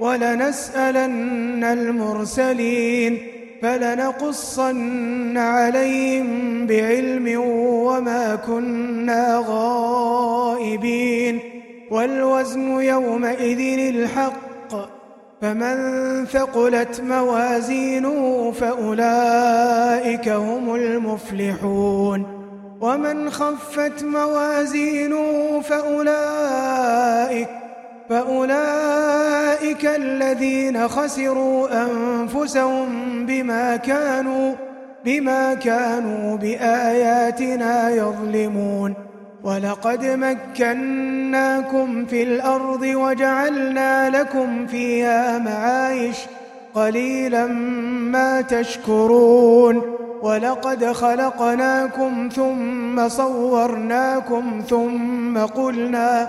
ولنسألن المرسلين فلنقصن عليهم بعلم وما كنا غائبين والوزن يومئذ الحق فمن ثقلت موازينه فأولئك هم المفلحون ومن خفت موازينه فأولئك فأولئك الذين خسروا أنفسهم بما كانوا بما كانوا بآياتنا يظلمون. ولقد مكناكم في الأرض وجعلنا لكم فيها معايش قليلا ما تشكرون. ولقد خلقناكم ثم صورناكم ثم قلنا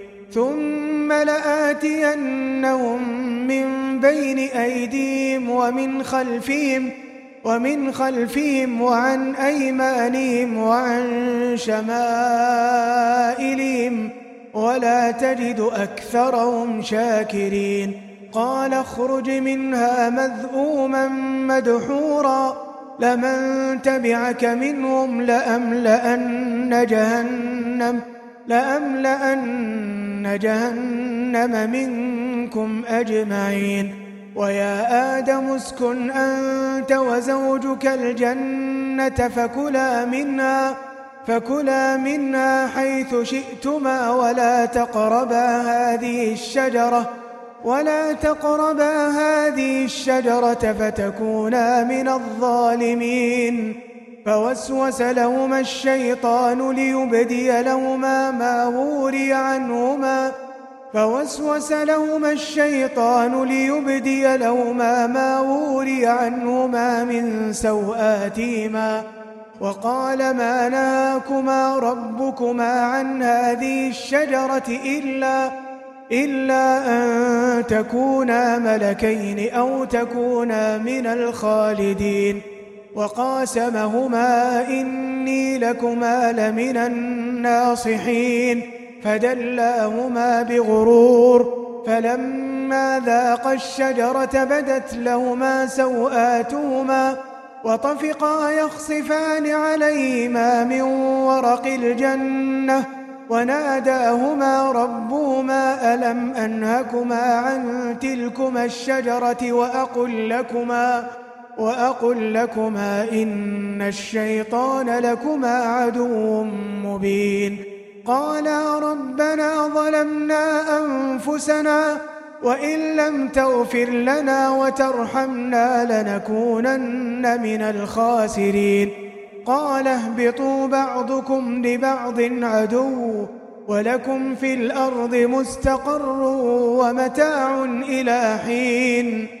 ثم لآتينهم من بين أيديهم ومن خلفهم ومن خلفهم وعن أيمانهم وعن شمائلهم ولا تجد أكثرهم شاكرين. قال اخرج منها مذءوما مدحورا لمن تبعك منهم لأملأن جهنم لأملأن جهنم منكم أجمعين ويا آدم اسكن أنت وزوجك الجنة فكلا منها فكلا منها حيث شئتما ولا تقربا هذه الشجرة ولا تقربا هذه الشجرة فتكونا من الظالمين فوسوس لهما الشيطان ليبدي لهما ما وري عنهما. فوسوس لهما الشيطان ليبدي لهما ما وري عنهما من سوآتهما وقال ما نهاكما ربكما عن هذه الشجرة إلا إلا أن تكونا ملكين أو تكونا من الخالدين. وقاسمهما إني لكما لمن الناصحين فدلاهما بغرور فلما ذاقا الشجرة بدت لهما سوآتهما وطفقا يخصفان عليهما من ورق الجنة وناداهما ربهما ألم أنهكما عن تلكما الشجرة وأقل لكما وأقل لكما إن الشيطان لكما عدو مبين. قالا ربنا ظلمنا أنفسنا وإن لم تغفر لنا وترحمنا لنكونن من الخاسرين. قال اهبطوا بعضكم لبعض عدو ولكم في الأرض مستقر ومتاع إلى حين.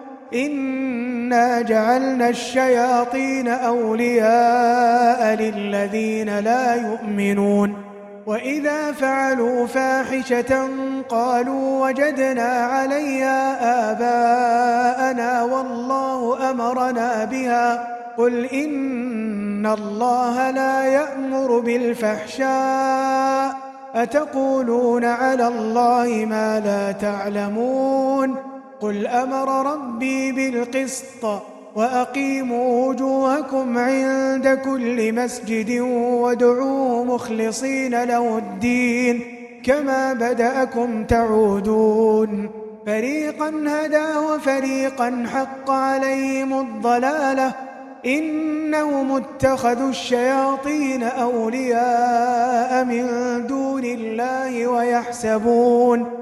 إنا جعلنا الشياطين أولياء للذين لا يؤمنون وإذا فعلوا فاحشة قالوا وجدنا عليها آباءنا والله أمرنا بها قل إن الله لا يأمر بالفحشاء أتقولون على الله ما لا تعلمون قل أمر ربي بالقسط وأقيموا وجوهكم عند كل مسجد وادعوه مخلصين له الدين كما بدأكم تعودون فريقا هدى وفريقا حق عليهم الضلاله إنهم اتخذوا الشياطين أولياء من دون الله ويحسبون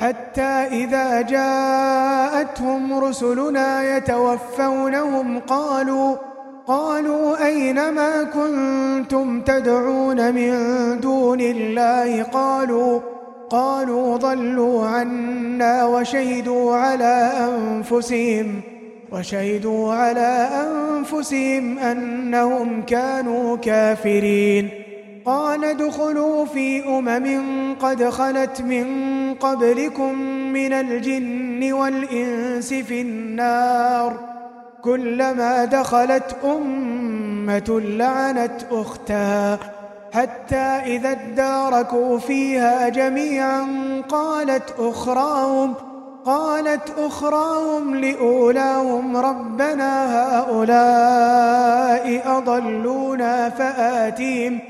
حتى إذا جاءتهم رسلنا يتوفونهم قالوا قالوا أين ما كنتم تدعون من دون الله؟ قالوا قالوا ضلوا عنا وشهدوا على أنفسهم وشهدوا على أنفسهم أنهم كانوا كافرين. قال ادخلوا في أمم قد خلت من قبلكم من الجن والإنس في النار كلما دخلت أمة لعنت أختها حتى إذا اداركوا فيها جميعا قالت أخراهم قالت أخراهم لأولاهم ربنا هؤلاء أضلونا فآتيهم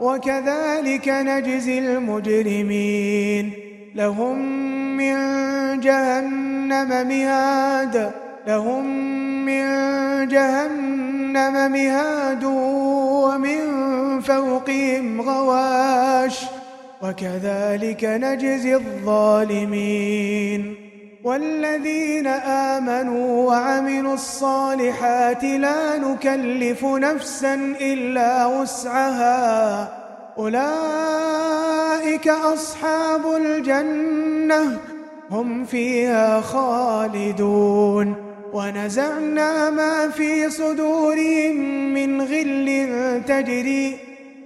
وكذلك نجزي المجرمين. لهم من جهنم مهاد لهم من جهنم مهاد ومن فوقهم غواش. وكذلك نجزي الظالمين. والذين آمنوا وعملوا الصالحات لا نكلف نفسا إلا وسعها. أولئك أصحاب الجنة هم فيها خالدون. ونزعنا ما في صدورهم من غل تجري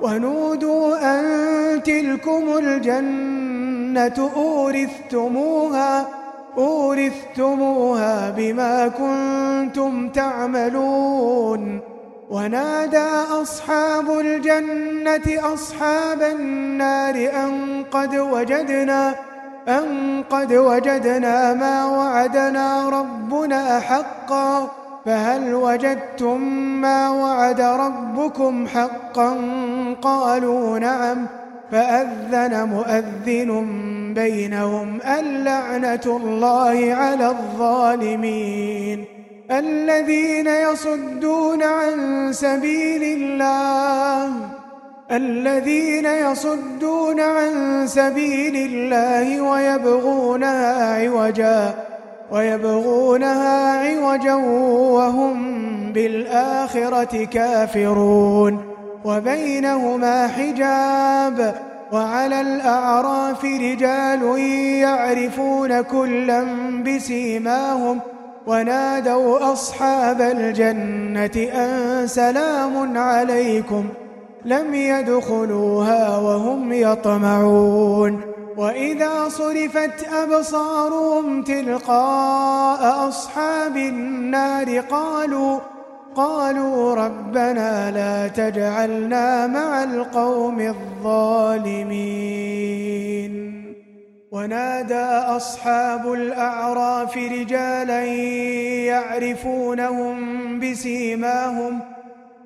ونودوا أن تلكم الجنة أورثتموها أورثتموها بما كنتم تعملون. ونادى أصحاب الجنة أصحاب النار أن قد وجدنا أن قد وجدنا ما وعدنا ربنا حقا. فهل وجدتم ما وعد ربكم حقا؟ قالوا نعم. فأذن مؤذن بينهم اللعنة الله على الظالمين. الذين يصدون عن سبيل الله الذين يصدون عن سبيل الله ويبغونها عوجا. ويبغونها عوجا وهم بالآخرة كافرون وبينهما حجاب وعلى الأعراف رجال يعرفون كلا بسيماهم ونادوا أصحاب الجنة أن سلام عليكم لم يدخلوها وهم يطمعون وإذا صرفت أبصارهم تلقاء أصحاب النار قالوا قالوا ربنا لا تجعلنا مع القوم الظالمين. ونادى أصحاب الأعراف رجالا يعرفونهم بسيماهم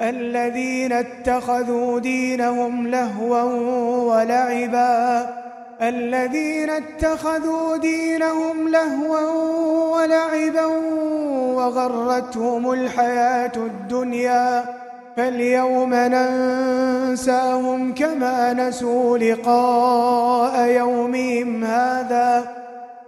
الذين اتخذوا دينهم لهوا ولعبا. الذين اتخذوا دينهم لهوا ولعبا وغرتهم الحياة الدنيا. فاليوم ننساهم كما نسوا لقاء يومهم هذا.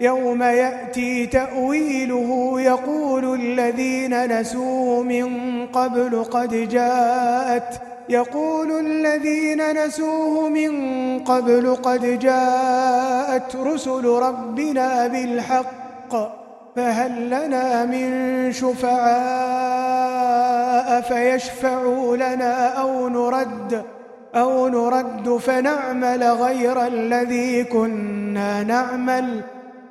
يوم يأتي تأويله يقول الذين نسوه من قبل قد جاءت يقول الذين نسوه من قبل قد جاءت رسل ربنا بالحق فهل لنا من شفعاء فيشفعوا لنا أو نرد أو نرد فنعمل غير الذي كنا نعمل؟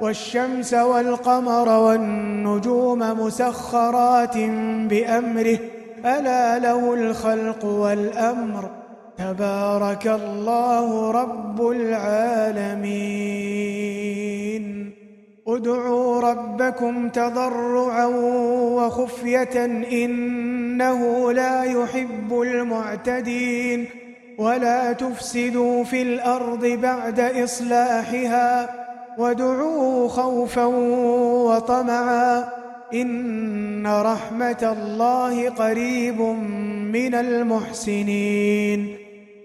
والشمس والقمر والنجوم مسخرات بأمره. ألا له الخلق والأمر. تبارك الله رب العالمين. ادعوا ربكم تضرعا وخفية إنه لا يحب المعتدين. ولا تفسدوا في الأرض بعد إصلاحها. وادعوا خوفا وطمعا إن رحمة الله قريب من المحسنين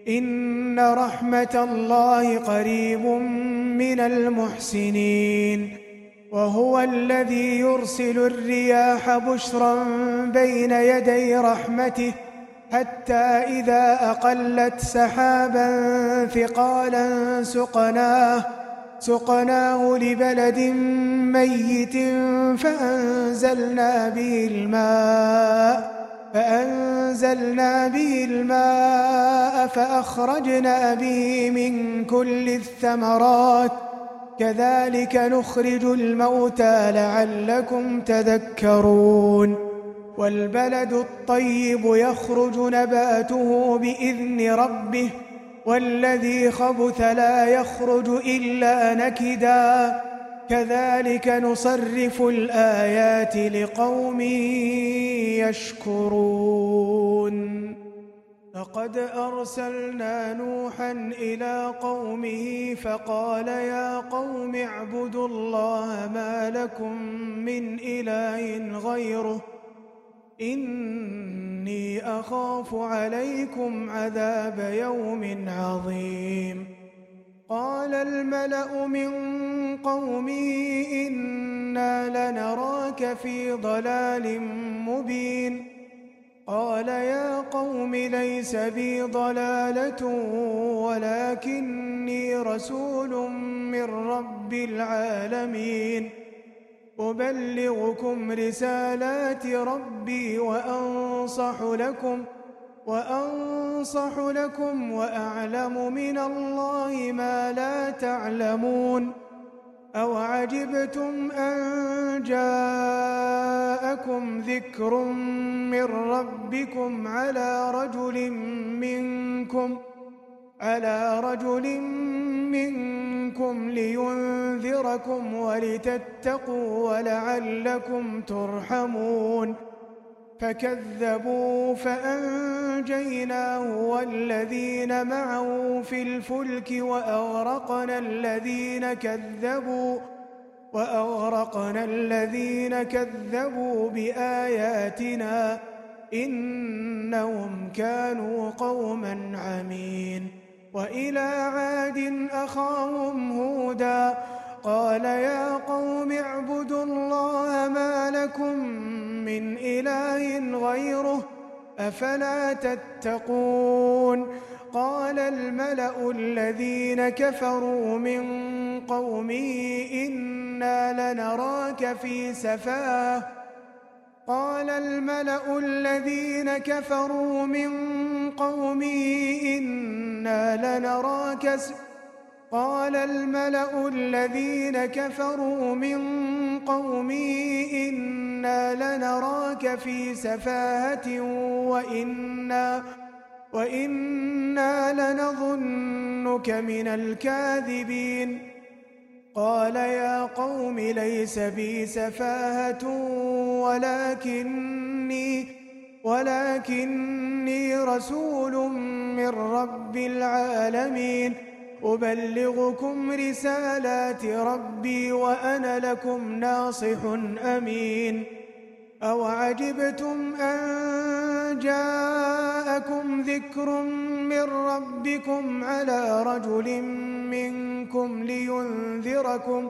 إن رحمة الله قريب من المحسنين وهو الذي يرسل الرياح بشرا بين يدي رحمته حتى إذا أقلت سحابا ثقالا سقناه سقناه لبلد ميت فأنزلنا به الماء فأنزلنا به الماء فأخرجنا به من كل الثمرات كذلك نخرج الموتى لعلكم تذكرون. والبلد الطيب يخرج نباته بإذن ربه والذي خبث لا يخرج إلا نكدا. كذلك نصرف الآيات لقوم يشكرون. لقد أرسلنا نوحا إلى قومه فقال يا قوم اعبدوا الله ما لكم من إله غيره. إني أخاف عليكم عذاب يوم عظيم. قال الملأ من قومه إنا لنراك في ضلال مبين. قال يا قوم ليس بي ضلالة ولكني رسول من رب العالمين. أبلغكم رسالات ربي وأنصح لكم وأنصح لكم وأعلم من الله ما لا تعلمون أوعجبتم أن جاءكم ذكر من ربكم على رجل منكم على رجل منكم لينذركم ولتتقوا ولعلكم ترحمون فكذبوا فأنجيناه والذين معه في الفلك وأغرقنا الذين كذبوا وأغرقنا الذين كذبوا بآياتنا إنهم كانوا قوما عمين وإلى عاد أخاهم هودا قال يا قوم اعبدوا الله ما لكم من إله غيره أفلا تتقون قال الملأ الذين كفروا من قومه إنا لنراك في سفاه قال الملأ الذين كفروا من قومه إنا لنراك قال الملأ الذين كفروا من قومه إنا لنراك في سفاهة وإنا وإنا لنظنك من الكاذبين. قال يا قوم ليس بي سفاهة ولكني ولكني رسول من رب العالمين. أبلغكم رسالات ربي وأنا لكم ناصح أمين. أوعجبتم أن جاءكم ذكر من ربكم على رجل منكم لينذركم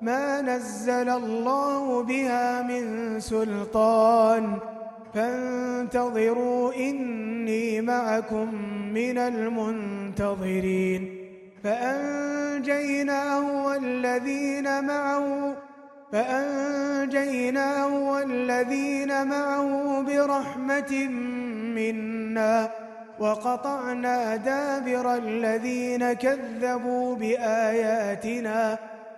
ما نزل الله بها من سلطان فانتظروا إني معكم من المنتظرين فأنجيناه والذين معه فأنجيناه والذين معه برحمة منا وقطعنا دابر الذين كذبوا بآياتنا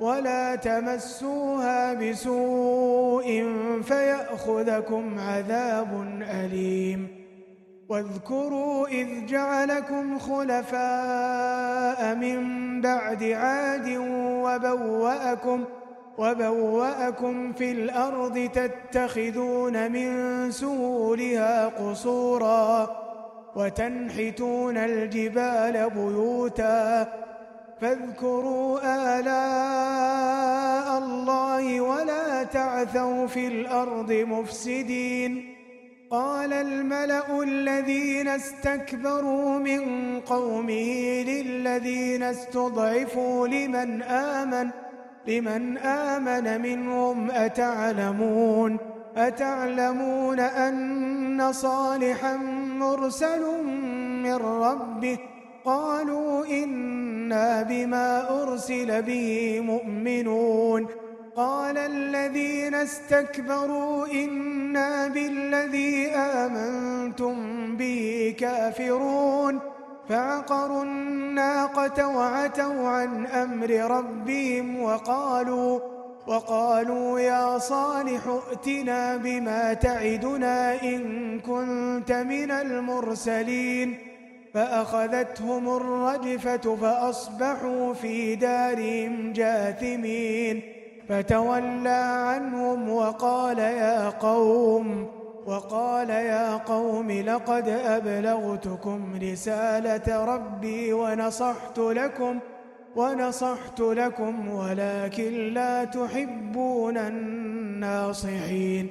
ولا تمسوها بسوء فيأخذكم عذاب أليم. واذكروا إذ جعلكم خلفاء من بعد عاد وبوأكم وبوأكم في الأرض تتخذون من سهولها قصورا وتنحتون الجبال بيوتا فاذكروا آلاء الله ولا تعثوا في الأرض مفسدين. قال الملأ الذين استكبروا من قومه للذين استضعفوا لمن آمن لمن آمن منهم أتعلمون أتعلمون أن صالحا مرسل من ربه قالوا إنا بما أرسل به مؤمنون قال الذين استكبروا إنا بالذي آمنتم به كافرون فعقروا الناقة وعتوا عن أمر ربهم وقالوا وقالوا يا صالح ائتنا بما تعدنا إن كنت من المرسلين فأخذتهم الرجفة فأصبحوا في دارهم جاثمين. فتولى عنهم وقال يا قوم وقال يا قوم لقد أبلغتكم رسالة ربي ونصحت لكم ونصحت لكم ولكن لا تحبون الناصحين.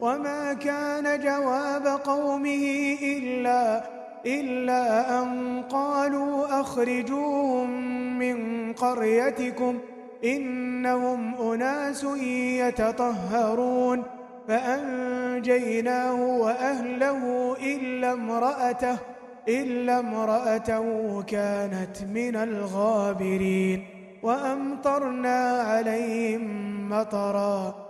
وما كان جواب قومه إلا إلا أن قالوا أخرجوهم من قريتكم إنهم أناس يتطهرون فأنجيناه وأهله إلا امرأته إلا امرأته كانت من الغابرين وأمطرنا عليهم مطرا.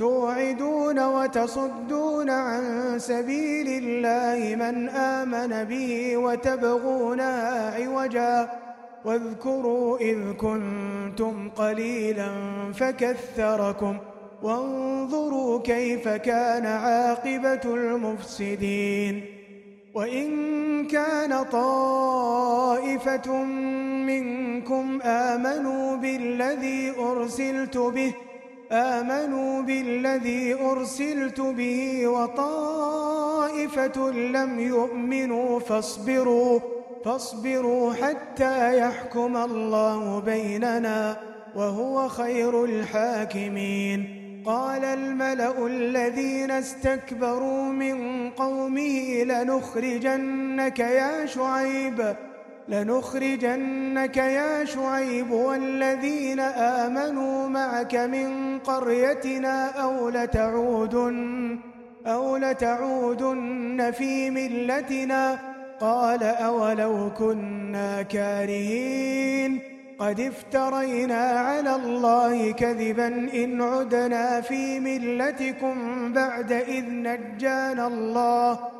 توعدون وتصدون عن سبيل الله من آمن به وتبغونها عوجا واذكروا إذ كنتم قليلا فكثركم وانظروا كيف كان عاقبة المفسدين وإن كان طائفة منكم آمنوا بالذي أرسلت به آمنوا بالذي أرسلت به وطائفة لم يؤمنوا فاصبروا فاصبروا حتى يحكم الله بيننا وهو خير الحاكمين. قال الملأ الذين استكبروا من قومه لنخرجنك يا شعيب لنخرجنك يا شعيب والذين آمنوا معك من قريتنا أو لتعودن أو لتعودن في ملتنا قال أولو كنا كارهين قد افترينا على الله كذبا إن عدنا في ملتكم بعد إذ نجانا الله.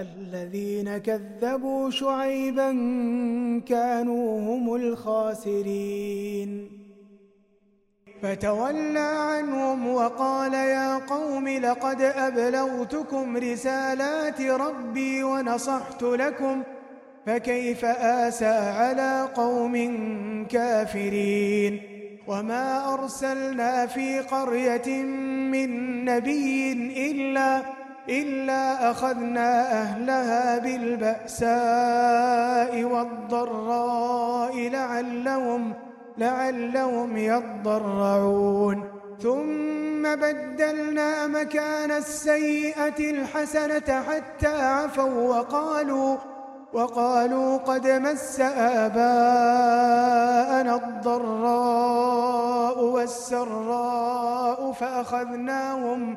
الذين كذبوا شعيبا كانوا هم الخاسرين. فتولى عنهم وقال يا قوم لقد أبلغتكم رسالات ربي ونصحت لكم فكيف آسى على قوم كافرين؟ وما أرسلنا في قرية من نبي إلا إلا أخذنا أهلها بالبأساء والضراء لعلهم لعلهم يضرعون. ثم بدلنا مكان السيئة الحسنة حتى عفوا وقالوا وقالوا قد مس آباءنا الضراء والسراء فأخذناهم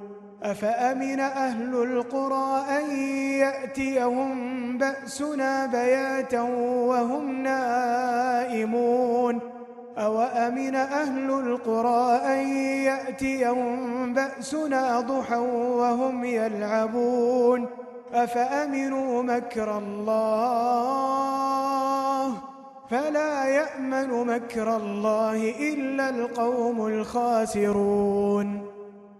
أفأمن أهل القرى أن يأتيهم بأسنا بياتا وهم نائمون؟ أوأمن أهل القرى أن يأتيهم بأسنا ضحى وهم يلعبون؟ أفأمنوا مكر الله؟ فلا يأمن مكر الله إلا القوم الخاسرون.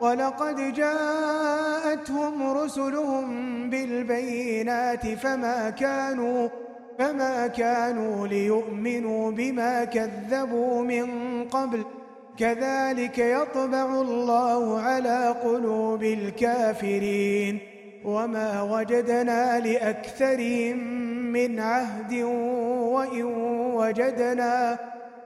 ولقد جاءتهم رسلهم بالبينات فما كانوا فما كانوا ليؤمنوا بما كذبوا من قبل. كذلك يطبع الله على قلوب الكافرين. وما وجدنا لأكثرهم من عهد وإن وجدنا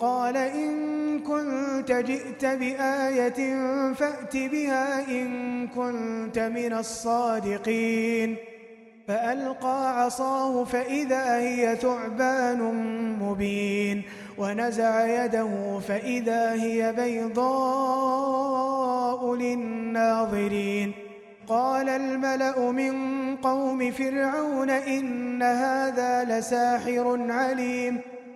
قال إن كنت جئت بآية فأت بها إن كنت من الصادقين. فألقى عصاه فإذا هي ثعبان مبين. ونزع يده فإذا هي بيضاء للناظرين. قال الملأ من قوم فرعون إن هذا لساحر عليم.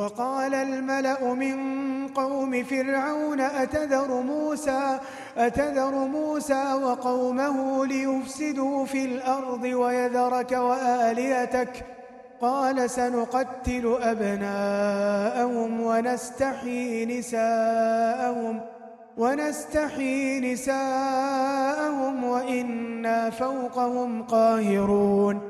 وقال الملأ من قوم فرعون أتذر موسى أتذر موسى وقومه ليفسدوا في الأرض ويذرك وآليتك قال سنقتل أبناءهم ونستحيي نساءهم ونستحيي نساءهم وإنا فوقهم قاهرون.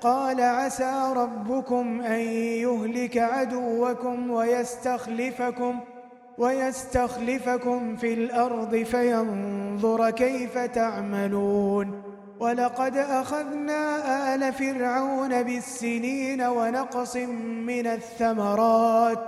قال عسى ربكم أن يهلك عدوكم ويستخلفكم ويستخلفكم في الأرض فينظر كيف تعملون ولقد أخذنا آل فرعون بالسنين ونقص من الثمرات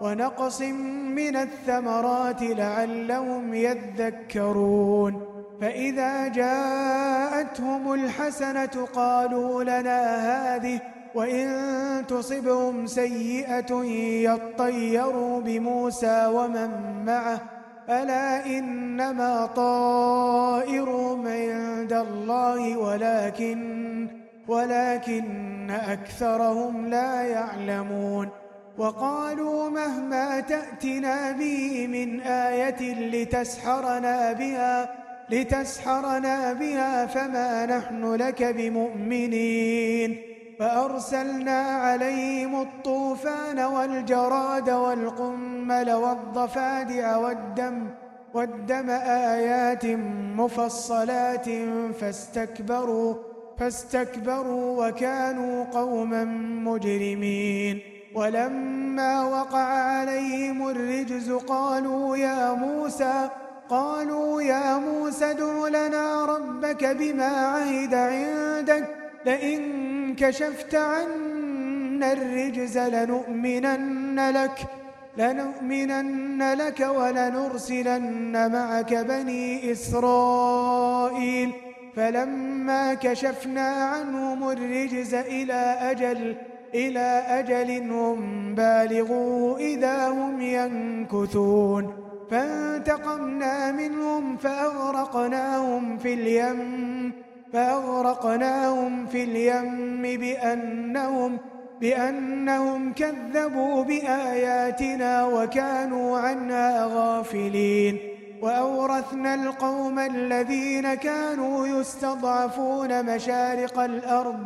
ونقص من الثمرات لعلهم يذكرون فإذا جاءتهم الحسنة قالوا لنا هذه وإن تصبهم سيئة يطيروا بموسى ومن معه ألا إنما طائرهم عند الله ولكن ولكن أكثرهم لا يعلمون وقالوا مهما تأتنا به من آية لتسحرنا بها لتسحرنا بها فما نحن لك بمؤمنين فأرسلنا عليهم الطوفان والجراد والقمل والضفادع والدم والدم آيات مفصلات فاستكبروا فاستكبروا وكانوا قوما مجرمين ولما وقع عليهم الرجز قالوا يا موسى قالوا يا موسى ادع لنا ربك بما عهد عندك لئن كشفت عنا الرجز لنؤمنن لك لنؤمنن لك ولنرسلن معك بني إسرائيل. فلما كشفنا عنهم الرجز إلى أجل إلى أجل هم بالغوه إذا هم ينكثون. فانتقمنا منهم فأغرقناهم في اليم فأغرقناهم في اليم بأنهم بأنهم كذبوا بآياتنا وكانوا عنها غافلين. وأورثنا القوم الذين كانوا يستضعفون مشارق الأرض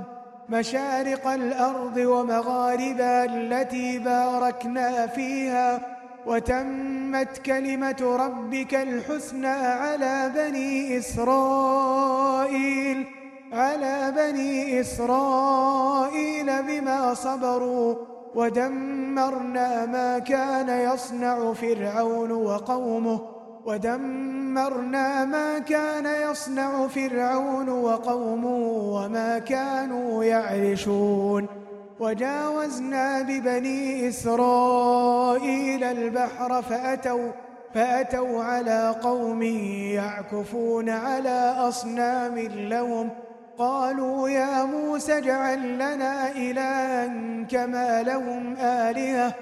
مشارق الأرض ومغاربها التي باركنا فيها وتمت كلمة ربك الحسنى على بني إسرائيل على بني إسرائيل بما صبروا. ودمرنا ما كان يصنع فرعون وقومه ودمرنا ما كان يصنع فرعون وقومه وما كانوا يعرشون. وجاوزنا ببني إسرائيل البحر فأتوا فأتوا على قوم يعكفون على أصنام لهم قالوا يا موسى اجعل لنا إلها كما لهم آلهة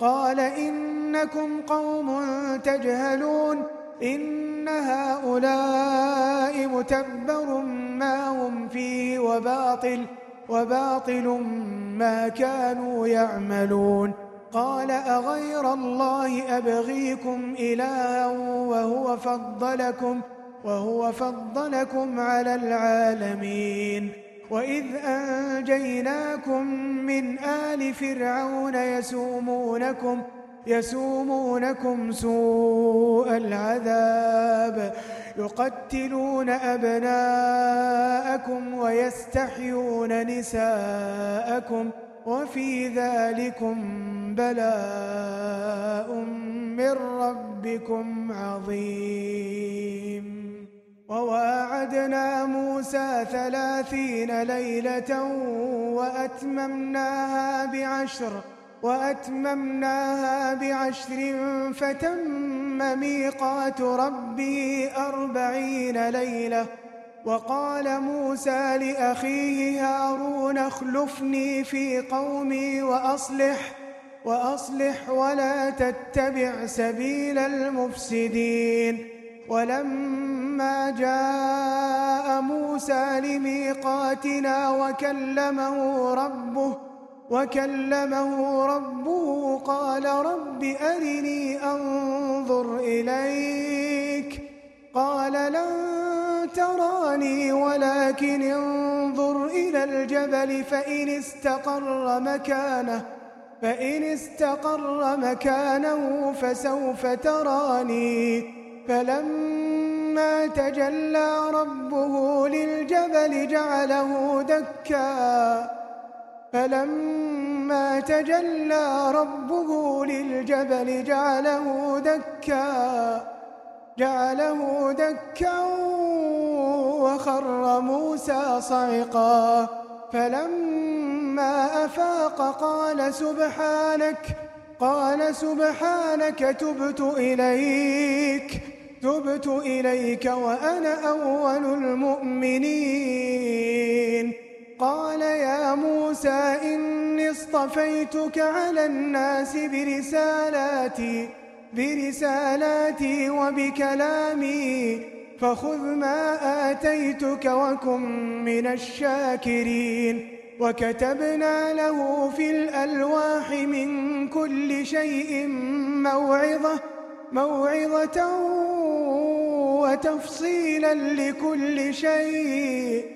قال إنكم قوم تجهلون إن هؤلاء متبر ما هم فيه وباطل وباطل ما كانوا يعملون قال أغير الله أبغيكم إلها وهو فضلكم وهو فضلكم على العالمين وإذ أنجيناكم من آل فرعون يسومونكم يسومونكم سوء العذاب يقتلون أبناءكم ويستحيون نساءكم وفي ذلكم بلاء من ربكم عظيم. وواعدنا موسى ثلاثين ليلة وأتممناها بعشر وأتممناها بعشر فتم ميقات ربي أربعين ليلة وقال موسى لأخيه هارون اخلفني في قومي وأصلح وأصلح ولا تتبع سبيل المفسدين. ولما جاء موسى لميقاتنا وكلمه ربه وكلمه ربه قال رب أرني أنظر إليك قال لن تراني ولكن انظر إلى الجبل فإن استقر مكانه فإن استقر مكانه فسوف تراني فلما تجلى ربه للجبل جعله دكا فلما تجلى ربه للجبل جعله دكا جعله دكا وخر موسى صعقا. فلما أفاق قال سبحانك قال سبحانك تبت إليك تبت إليك وأنا أول المؤمنين. قال يا موسى إني اصطفيتك على الناس برسالاتي برسالاتي وبكلامي فخذ ما آتيتك وكن من الشاكرين. وكتبنا له في الألواح من كل شيء موعظة موعظة وتفصيلا لكل شيء.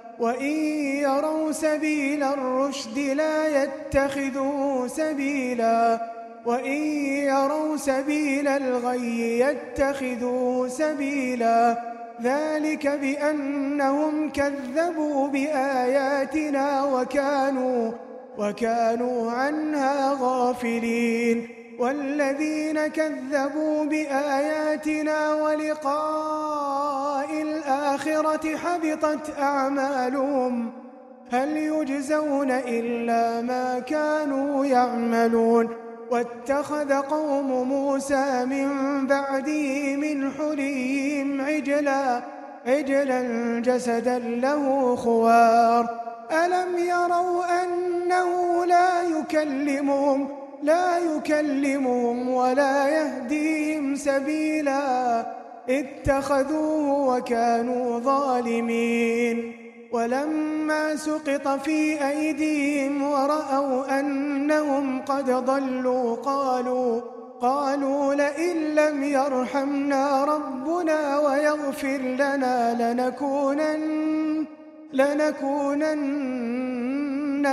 وإن يروا سبيل الرشد لا يتخذوا سبيلا. وإن يروا سبيل الغي يتخذوا سبيلا. ذلك بأنهم كذبوا بآياتنا وكانوا وكانوا عنها غافلين. والذين كذبوا بآياتنا ولقاء الآخرة حبطت أعمالهم هل يجزون إلا ما كانوا يعملون. واتخذ قوم موسى من بعده من حليهم عجلا عجلا جسدا له خوار. ألم يروا أنه لا يكلمهم؟ لا يكلمهم ولا يهديهم سبيلا. اتخذوه وكانوا ظالمين. ولما سقط في أيديهم ورأوا أنهم قد ضلوا قالوا قالوا لئن لم يرحمنا ربنا ويغفر لنا لنكونن لنكونن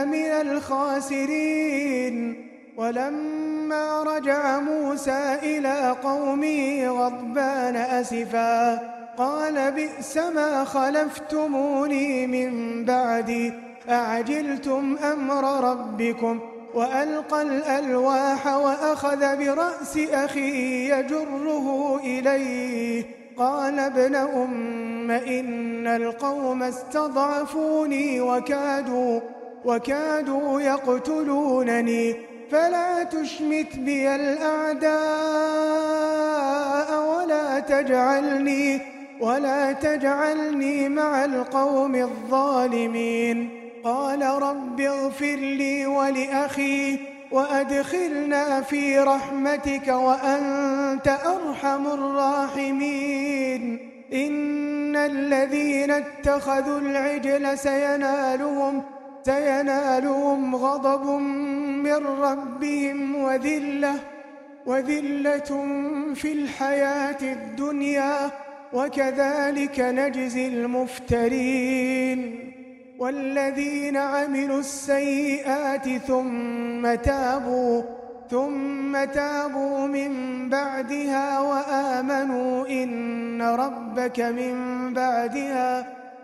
من الخاسرين. ولما رجع موسى إلى قومه غضبان أسفا قال بئس ما خلفتموني من بعدي أعجلتم أمر ربكم وألقى الألواح وأخذ برأس أخي يجره إليه قال ابن أم إن القوم استضعفوني وكادوا وكادوا يقتلونني فلا تشمت بي الأعداء ولا تجعلني ولا تجعلني مع القوم الظالمين. قال رب اغفر لي ولأخي وأدخلنا في رحمتك وأنت أرحم الراحمين. إن الذين اتخذوا العجل سينالهم سينالهم غضب من ربهم وذلة وذلة في الحياة الدنيا وكذلك نجزي المفترين. والذين عملوا السيئات ثم تابوا ثم تابوا من بعدها وآمنوا إن ربك من بعدها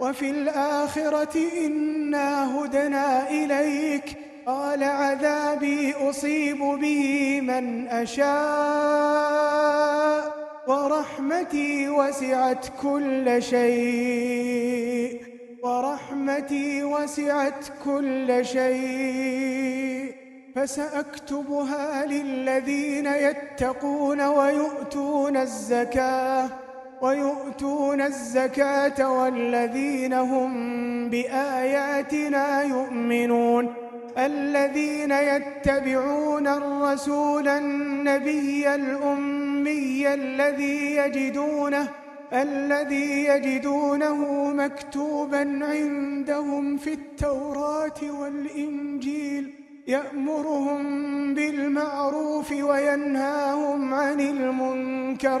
وفي الآخرة إنا هدنا إليك. قال عذابي أصيب به من أشاء ورحمتي وسعت كل شيء. ورحمتي وسعت كل شيء. فسأكتبها للذين يتقون ويؤتون الزكاة. ويؤتون الزكاة والذين هم بآياتنا يؤمنون. الذين يتبعون الرسول النبي الأمي الذي يجدونه الذي يجدونه مكتوبا عندهم في التوراة والإنجيل. يأمرهم بالمعروف وينهاهم عن المنكر.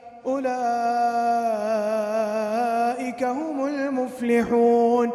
أولئك هم المفلحون.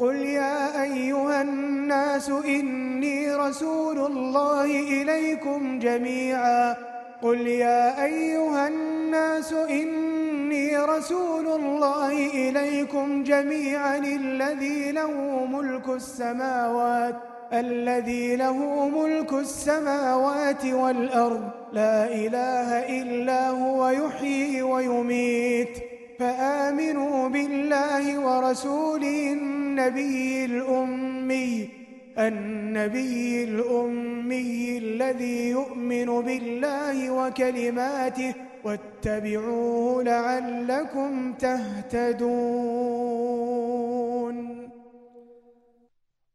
قل يا أيها الناس إني رسول الله إليكم جميعا. قل يا أيها الناس إني رسول الله إليكم جميعا الذي له ملك السماوات الذي له ملك السماوات والأرض لا إله إلا هو يحيي ويميت. فآمنوا بالله ورسوله النبي الأمي النبي الأمي الذي يؤمن بالله وكلماته واتبعوه لعلكم تهتدون.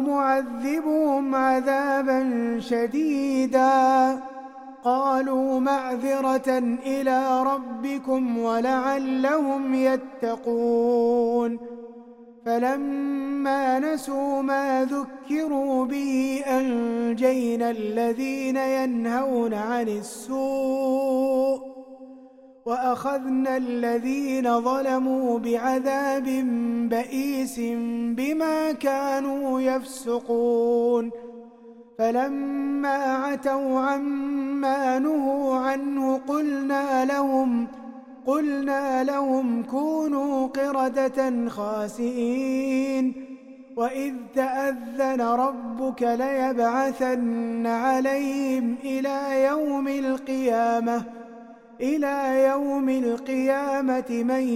معذبهم عذابا شديدا. قالوا معذرة إلى ربكم ولعلهم يتقون. فلما نسوا ما ذكروا به أنجينا الذين ينهون عن السوء وأخذنا الذين ظلموا بعذاب بئيس بما كانوا يفسقون. فلما عتوا عما نهوا عنه قلنا لهم قلنا لهم كونوا قردة خاسئين. وإذ تأذن ربك ليبعثن عليهم إلى يوم القيامة. إلى يوم القيامة من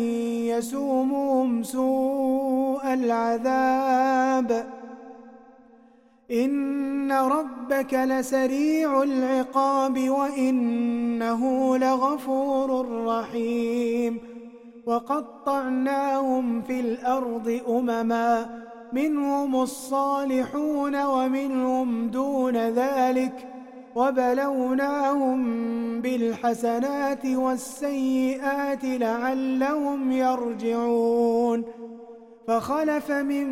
يسومهم سوء العذاب. إن ربك لسريع العقاب وإنه لغفور رحيم. وقطعناهم في الأرض أمما منهم الصالحون ومنهم دون ذلك. وبلوناهم بالحسنات والسيئات لعلهم يرجعون. فخلف من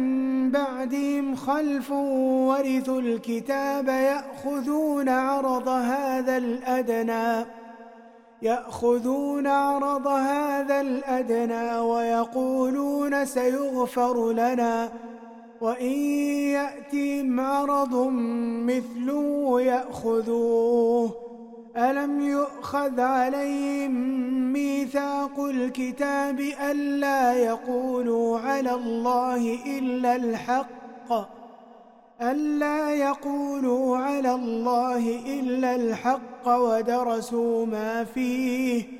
بعدهم خلف ورثوا الكتاب يأخذون عرض هذا الأدنى يأخذون عرض هذا الأدنى ويقولون سيغفر لنا. وإن يأتهم عرض مثله يأخذوه. ألم يؤخذ عليهم ميثاق الكتاب ألا يقولوا على الله إلا الحق؟ ألا يقولوا على الله إلا الحق ودرسوا ما فيه؟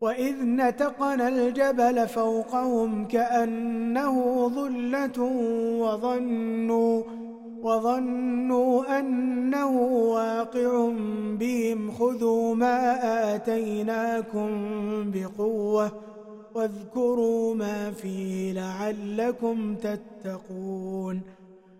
وإذ نتقنا الجبل فوقهم كأنه ظلة وظنوا وظنوا أنه واقع بهم خذوا ما آتيناكم بقوة واذكروا ما فيه لعلكم تتقون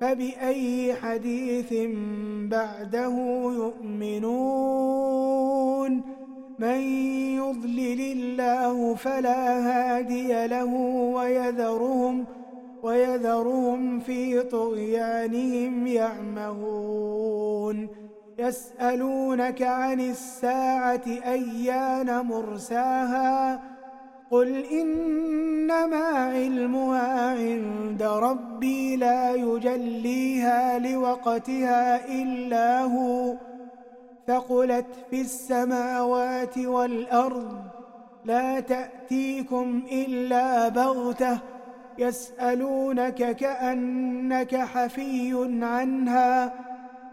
فبأي حديث بعده يؤمنون؟ من يضلل الله فلا هادي له ويذرهم ويذرهم في طغيانهم يعمهون. يسألونك عن الساعة أيان مرساها؟ قل إنما علمها عند ربي لا يجليها لوقتها إلا هو ثقلت في السماوات والأرض لا تأتيكم إلا بغتة يسألونك كأنك حفي عنها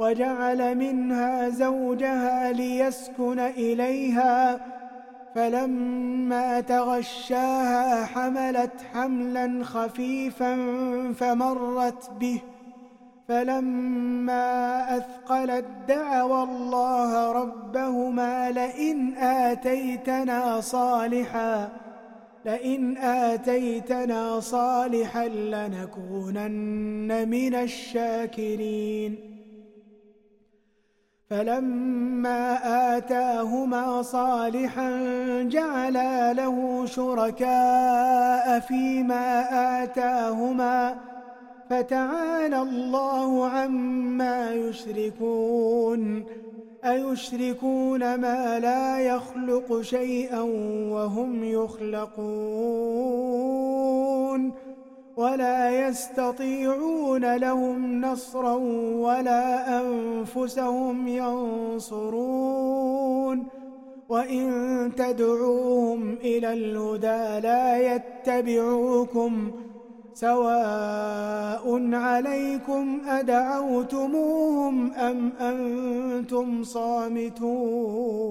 وجعل منها زوجها ليسكن إليها فلما تغشاها حملت حملا خفيفا فمرت به فلما أثقلت دعوى الله ربهما لئن آتيتنا صالحا لئن آتيتنا صالحا لنكونن من الشاكرين. فلما آتاهما صالحا جعلا له شركاء فيما آتاهما فتعالى الله عما يشركون أيشركون ما لا يخلق شيئا وهم يخلقون ولا يستطيعون لهم نصرا ولا أنفسهم ينصرون وإن تدعوهم إلى الهدى لا يتبعوكم سواء عليكم أدعوتموهم أم أنتم صامتون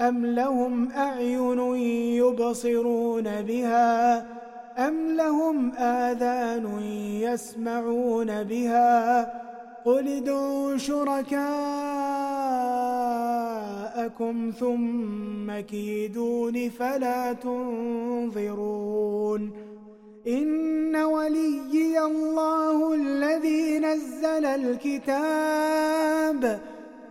أم لهم أعين يبصرون بها أم لهم آذان يسمعون بها قل ادعوا شركاءكم ثم كيدون فلا تنظرون إن وليي الله الذي نزل الكتاب